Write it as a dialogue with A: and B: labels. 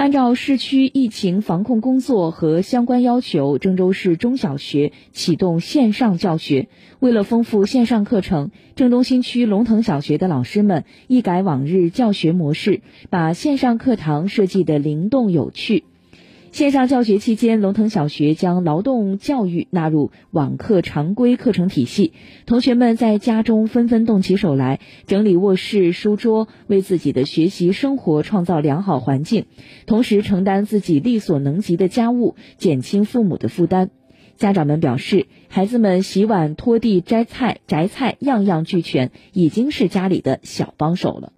A: 按照市区疫情防控工作和相关要求，郑州市中小学启动线上教学。为了丰富线上课程，郑东新区龙腾小学的老师们一改往日教学模式，把线上课堂设计的灵动有趣。线上教学期间，龙腾小学将劳动教育纳入网课常规课程体系。同学们在家中纷纷动起手来，整理卧室、书桌，为自己的学习生活创造良好环境，同时承担自己力所能及的家务，减轻父母的负担。家长们表示，孩子们洗碗、拖地、摘菜、摘菜，样样俱全，已经是家里的小帮手了。